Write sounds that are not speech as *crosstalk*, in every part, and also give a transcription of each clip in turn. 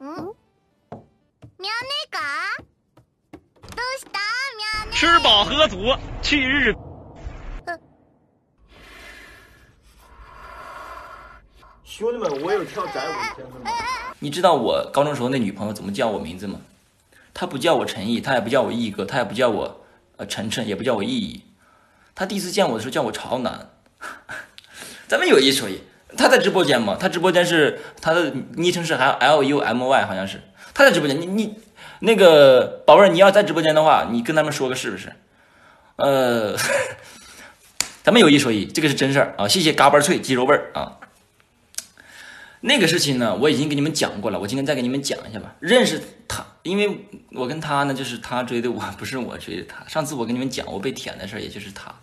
嗯，喵内嘎，どうした喵内？吃饱喝足，去日。兄弟们，我有跳宅舞的天分吗？你知道我高中时候那女朋友怎么叫我名字吗？她不叫我陈毅，她也不叫我毅哥，她也不叫我呃晨晨，也不叫我毅毅。她第一次见我的时候叫我潮男。*laughs* 咱们有一说一， 他在直播间吗？他直播间是他的昵称是还 L U M Y，好像是他在直播间。你你那个宝贝儿，你要在直播间的话，你跟他们说个是不是？呃，*laughs* 咱们有一说一，这个是真事儿啊！谢谢嘎巴脆鸡肉味儿啊。那个事情呢，我已经给你们讲过了，我今天再给你们讲一下吧。认识他，因为我跟他呢，就是他追的我，不是我追的他。上次我跟你们讲我被舔的事儿，也就是他，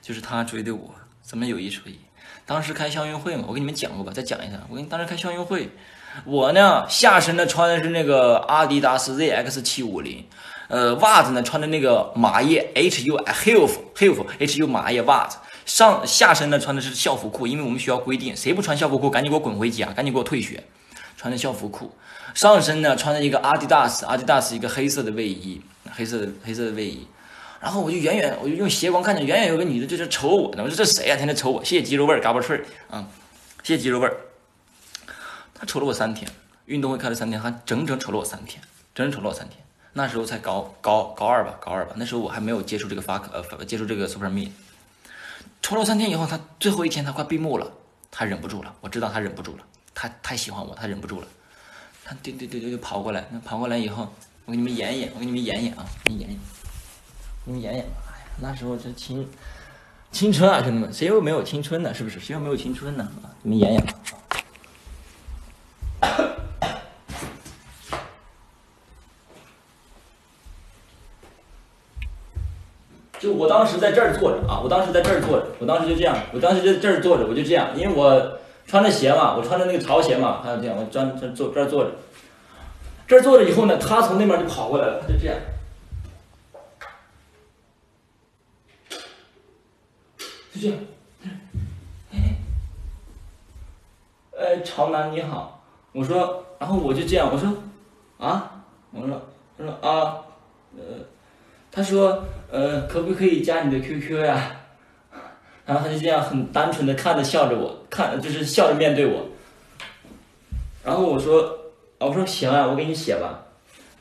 就是他追的我。咱们有一说一，当时开校运会嘛，我跟你们讲过吧，再讲一下。我跟你当时开校运会，我呢下身呢穿的是那个阿迪达斯 ZX 七五零，呃，袜子呢穿的那个马叶 HU Hilf Hilf HU 马叶袜子。上下身呢穿的是校服裤，因为我们学校规定，谁不穿校服裤，赶紧给我滚回家，赶紧给我退学。穿的校服裤，上身呢穿着一个阿迪达斯，阿迪达斯一个黑色的卫衣，黑色的黑色的卫衣。然后我就远远，我就用斜光看见远远有个女的，就是瞅我呢。我说这谁呀？天天瞅我。谢谢鸡肉味儿，嘎巴脆儿啊！谢谢鸡肉味儿。他瞅了我三天，运动会开了三天，他整整瞅了我三天，整整瞅了我三天。那时候才高高高二吧，高二吧。那时候我还没有接触这个发克呃，接触这个 Super Me。瞅了三天以后，他最后一天他快闭幕了，他忍不住了，我知道他忍不住了，他太喜欢我，他忍不住了，他对对对对就跑过来，那跑过来以后，我给你们演演，我给你们演演啊，给你演演，你们演演吧，哎呀，那时候这青青春啊，兄弟们，谁又没有青春呢？是不是？谁又没有青春呢？你们演演吧。就我当时在这儿坐着啊，我当时在这儿坐着，我当时就这样，我当时就这儿坐着，我就这样，因为我穿着鞋嘛，我穿着那个潮鞋嘛，他就这样，我专这坐这儿坐着，这儿坐着以后呢，他从那边就跑过来了，他就这样，就这样，哎，哎，潮男你好，我说，然后我就这样，我说，啊，我说，他说啊，呃。他说：“呃，可不可以加你的 QQ 呀？”然后他就这样很单纯的看着笑着我，看就是笑着面对我。然后我说：“我说行啊，我给你写吧。”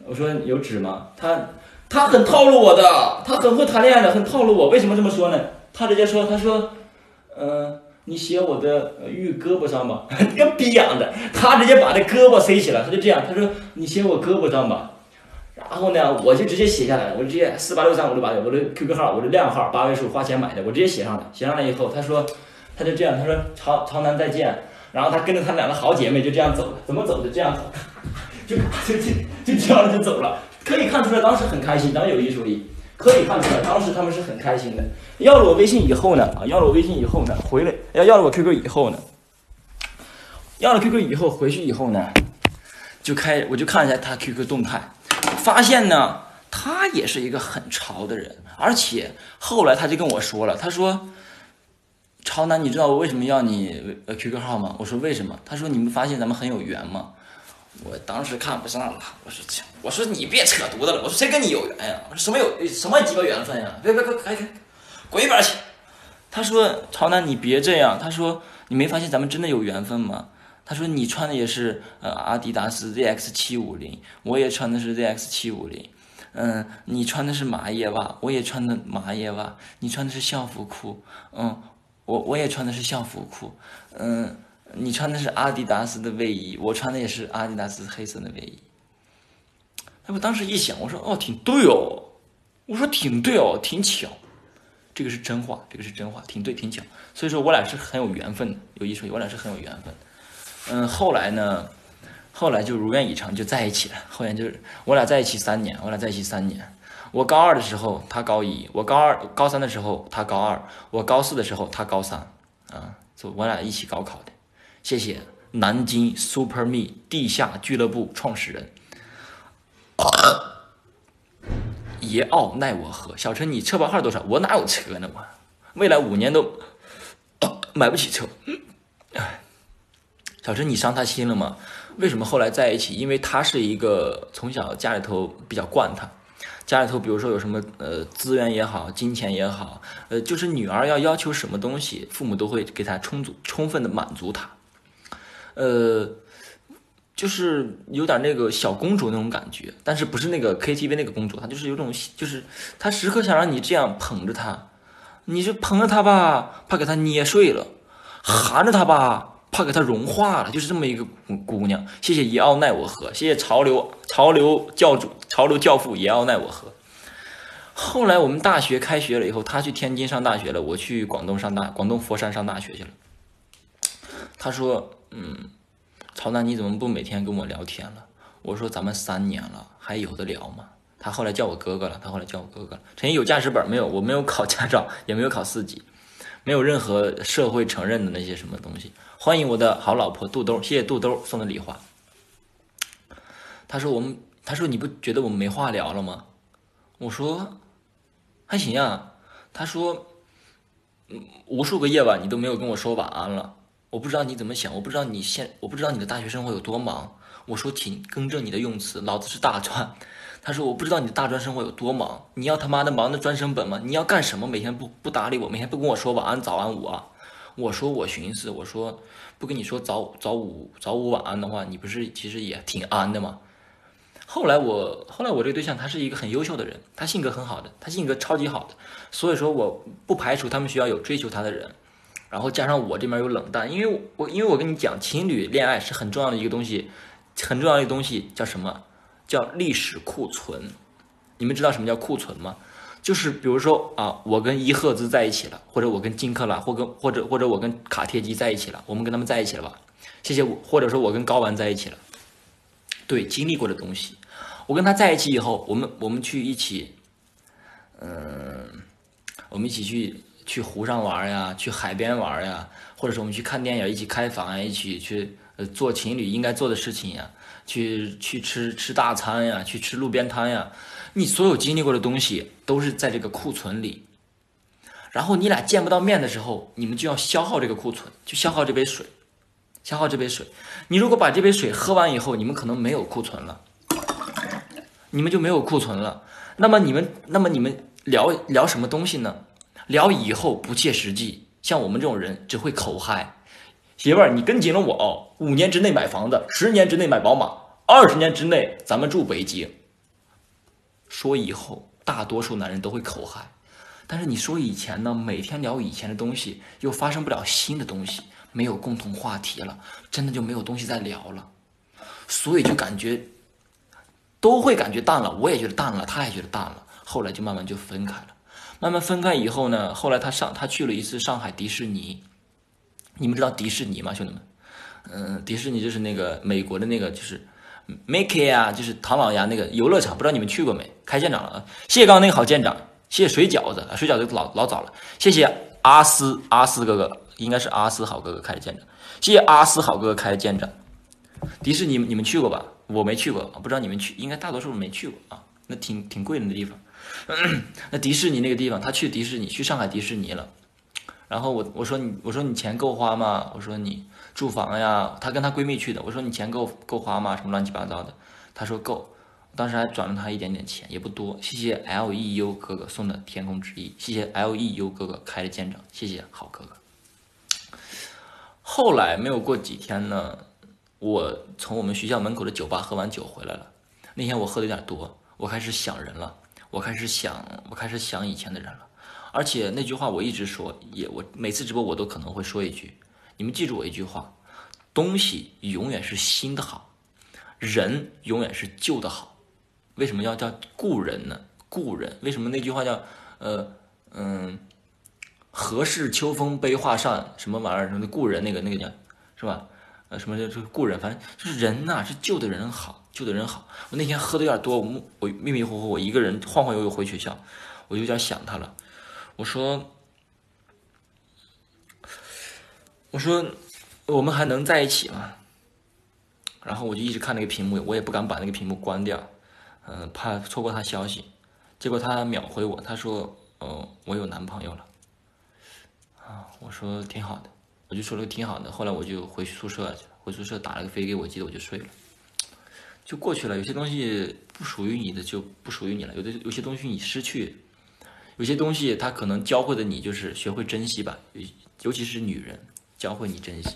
我说：“有纸吗？”他他很套路我的，他很会谈恋爱的，很套路我。为什么这么说呢？他直接说：“他说，嗯，你写我的玉胳膊上吧。”你个逼样的，他直接把这胳膊塞起来，他就这样，他说：“你写我胳膊上吧。”然后呢，我就直接写下来了，我直接四八六三五六八九，我的 QQ 号，我的靓号，八位数，花钱买的，我直接写上了。写上来以后，他说，他就这样，他说朝朝南再见。然后他跟着他两个好姐妹就这样走了，怎么走就这样走，*laughs* 就 *laughs* 就就就这样就走了。可以看出来当时很开心，当时有一说一，可以看出来当时他们是很开心的。要了我微信以后呢，啊，要了我微信以后呢，回来要要了我 QQ 以后呢，要了 QQ 以后回去以后呢，就开我就看一下他 QQ 动态。发现呢，他也是一个很潮的人，而且后来他就跟我说了，他说：“潮男，你知道我为什么要你 QQ 号吗？”我说：“为什么？”他说：“你们发现咱们很有缘吗？”我当时看不上他，我说：“我说你别扯犊子了，我说谁跟你有缘呀？我说什么有什么鸡巴缘分呀？别别别，赶紧滚一边去！”他说：“潮男，你别这样。”他说：“你没发现咱们真的有缘分吗？”他说：“你穿的也是呃阿迪达斯 ZX 七五零，我也穿的是 ZX 七五零，嗯，你穿的是麻叶袜，我也穿的麻叶袜，你穿的是校服裤，嗯，我我也穿的是校服裤，嗯，你穿的是阿迪达斯的卫衣，我穿的也是阿迪达斯黑色的卫衣。哎，我当时一想，我说哦，挺对哦，我说挺对哦，挺巧，这个是真话，这个是真话，挺对，挺巧。所以说我俩是很有缘分的，有一说一，我俩是很有缘分。”嗯，后来呢？后来就如愿以偿，就在一起了。后来就是我俩在一起三年，我俩在一起三年。我高二的时候，他高一；我高二、高三的时候，他高二；我高四的时候，他高三。啊，就我俩一起高考的。谢谢南京 Super Me 地下俱乐部创始人 *coughs* 爷奥奈我何。小陈，你车牌号多少？我哪有车呢？我未来五年都 *coughs* 买不起车。小陈，你伤他心了吗？为什么后来在一起？因为他是一个从小家里头比较惯他，家里头比如说有什么呃资源也好，金钱也好，呃就是女儿要要求什么东西，父母都会给她充足充分的满足她，呃。就是有点那个小公主那种感觉，但是不是那个 KTV 那个公主，她就是有种，就是她时刻想让你这样捧着她，你是捧着她吧，怕给她捏碎了；含着她吧，怕给她融化了，就是这么一个姑娘。谢谢也奥奈我何，谢谢潮流潮流教主、潮流教父也奥奈我何。后来我们大学开学了以后，他去天津上大学了，我去广东上大广东佛山上大学去了。他说，嗯。朝南，你怎么不每天跟我聊天了？我说咱们三年了，还有的聊吗？他后来叫我哥哥了，他后来叫我哥哥了。陈毅有驾驶本没有？我没有考驾照，也没有考四级，没有任何社会承认的那些什么东西。欢迎我的好老婆肚兜，谢谢肚兜送的礼花。他说我们，他说你不觉得我们没话聊了吗？我说还行啊。他说，无数个夜晚你都没有跟我说晚安了。我不知道你怎么想，我不知道你现，我不知道你的大学生活有多忙。我说，请更正你的用词，老子是大专。他说，我不知道你的大专生活有多忙，你要他妈的忙的专升本吗？你要干什么？每天不不搭理我，每天不跟我说晚安、早安、午啊？我说，我寻思，我说不跟你说早早午早午晚安的话，你不是其实也挺安的吗？后来我后来我这个对象他是一个很优秀的人，他性格很好的，他性格超级好的，所以说我不排除他们需要有追求他的人。然后加上我这边有冷淡，因为我因为我跟你讲，情侣恋爱是很重要的一个东西，很重要的一个东西叫什么？叫历史库存。你们知道什么叫库存吗？就是比如说啊，我跟伊赫兹在一起了，或者我跟金克拉，或跟或者或者我跟卡贴基在一起了，我们跟他们在一起了吧？谢谢我，或者说我跟高玩在一起了。对，经历过的东西，我跟他在一起以后，我们我们去一起，嗯，我们一起去。去湖上玩呀，去海边玩呀，或者是我们去看电影，一起开房呀，一起去呃做情侣应该做的事情呀，去去吃吃大餐呀，去吃路边摊呀，你所有经历过的东西都是在这个库存里。然后你俩见不到面的时候，你们就要消耗这个库存，就消耗这杯水，消耗这杯水。你如果把这杯水喝完以后，你们可能没有库存了，你们就没有库存了。那么你们，那么你们聊聊什么东西呢？聊以后不切实际，像我们这种人只会口嗨。媳妇儿，你跟紧了我哦，五年之内买房子，十年之内买宝马，二十年之内咱们住北京。说以后，大多数男人都会口嗨，但是你说以前呢？每天聊以前的东西，又发生不了新的东西，没有共同话题了，真的就没有东西再聊了，所以就感觉都会感觉淡了，我也觉得淡了，他也觉得淡了，后来就慢慢就分开了。慢慢分开以后呢，后来他上他去了一次上海迪士尼，你们知道迪士尼吗，兄弟们？嗯，迪士尼就是那个美国的那个就是 Mickey 啊，就是唐老鸭那个游乐场，不知道你们去过没？开舰长了啊！谢谢刚刚那个好舰长，谢谢水饺子，水饺子老老早了，谢谢阿斯阿斯哥哥，应该是阿斯好哥哥开的舰长，谢谢阿斯好哥哥开的舰长。迪士尼你们去过吧？我没去过，不知道你们去，应该大多数没去过啊，那挺挺贵的那地方。*clears throat* 那迪士尼那个地方，他去迪士尼，去上海迪士尼了。然后我我说你我说你钱够花吗？我说你住房呀，她跟她闺蜜去的。我说你钱够够花吗？什么乱七八糟的。她说够，当时还转了她一点点钱，也不多。谢谢 L E U 哥哥送的天空之翼，谢谢 L E U 哥哥开的舰长，谢谢好哥哥。后来没有过几天呢，我从我们学校门口的酒吧喝完酒回来了。那天我喝的有点多，我开始想人了。我开始想，我开始想以前的人了，而且那句话我一直说，也我每次直播我都可能会说一句，你们记住我一句话：东西永远是新的好，人永远是旧的好。为什么要叫故人呢？故人为什么那句话叫呃嗯，何事秋风悲画扇什么玩意儿？什么故人那个那个叫是吧？呃什么叫故人？反正就是人呐，是旧的人好。旧的人好，我那天喝的有点多，我我迷迷糊糊，我一个人晃晃悠悠回学校，我就有点想他了。我说，我说，我们还能在一起吗？然后我就一直看那个屏幕，我也不敢把那个屏幕关掉，嗯，怕错过他消息。结果他秒回我，他说：“哦，我有男朋友了。”啊，我说挺好的，我就说了个挺好的。后来我就回宿舍去了。回宿舍打了个飞给我，记得我就睡了，就过去了。有些东西不属于你的就不属于你了，有的有些东西你失去，有些东西它可能教会的你就是学会珍惜吧，尤尤其是女人教会你珍惜。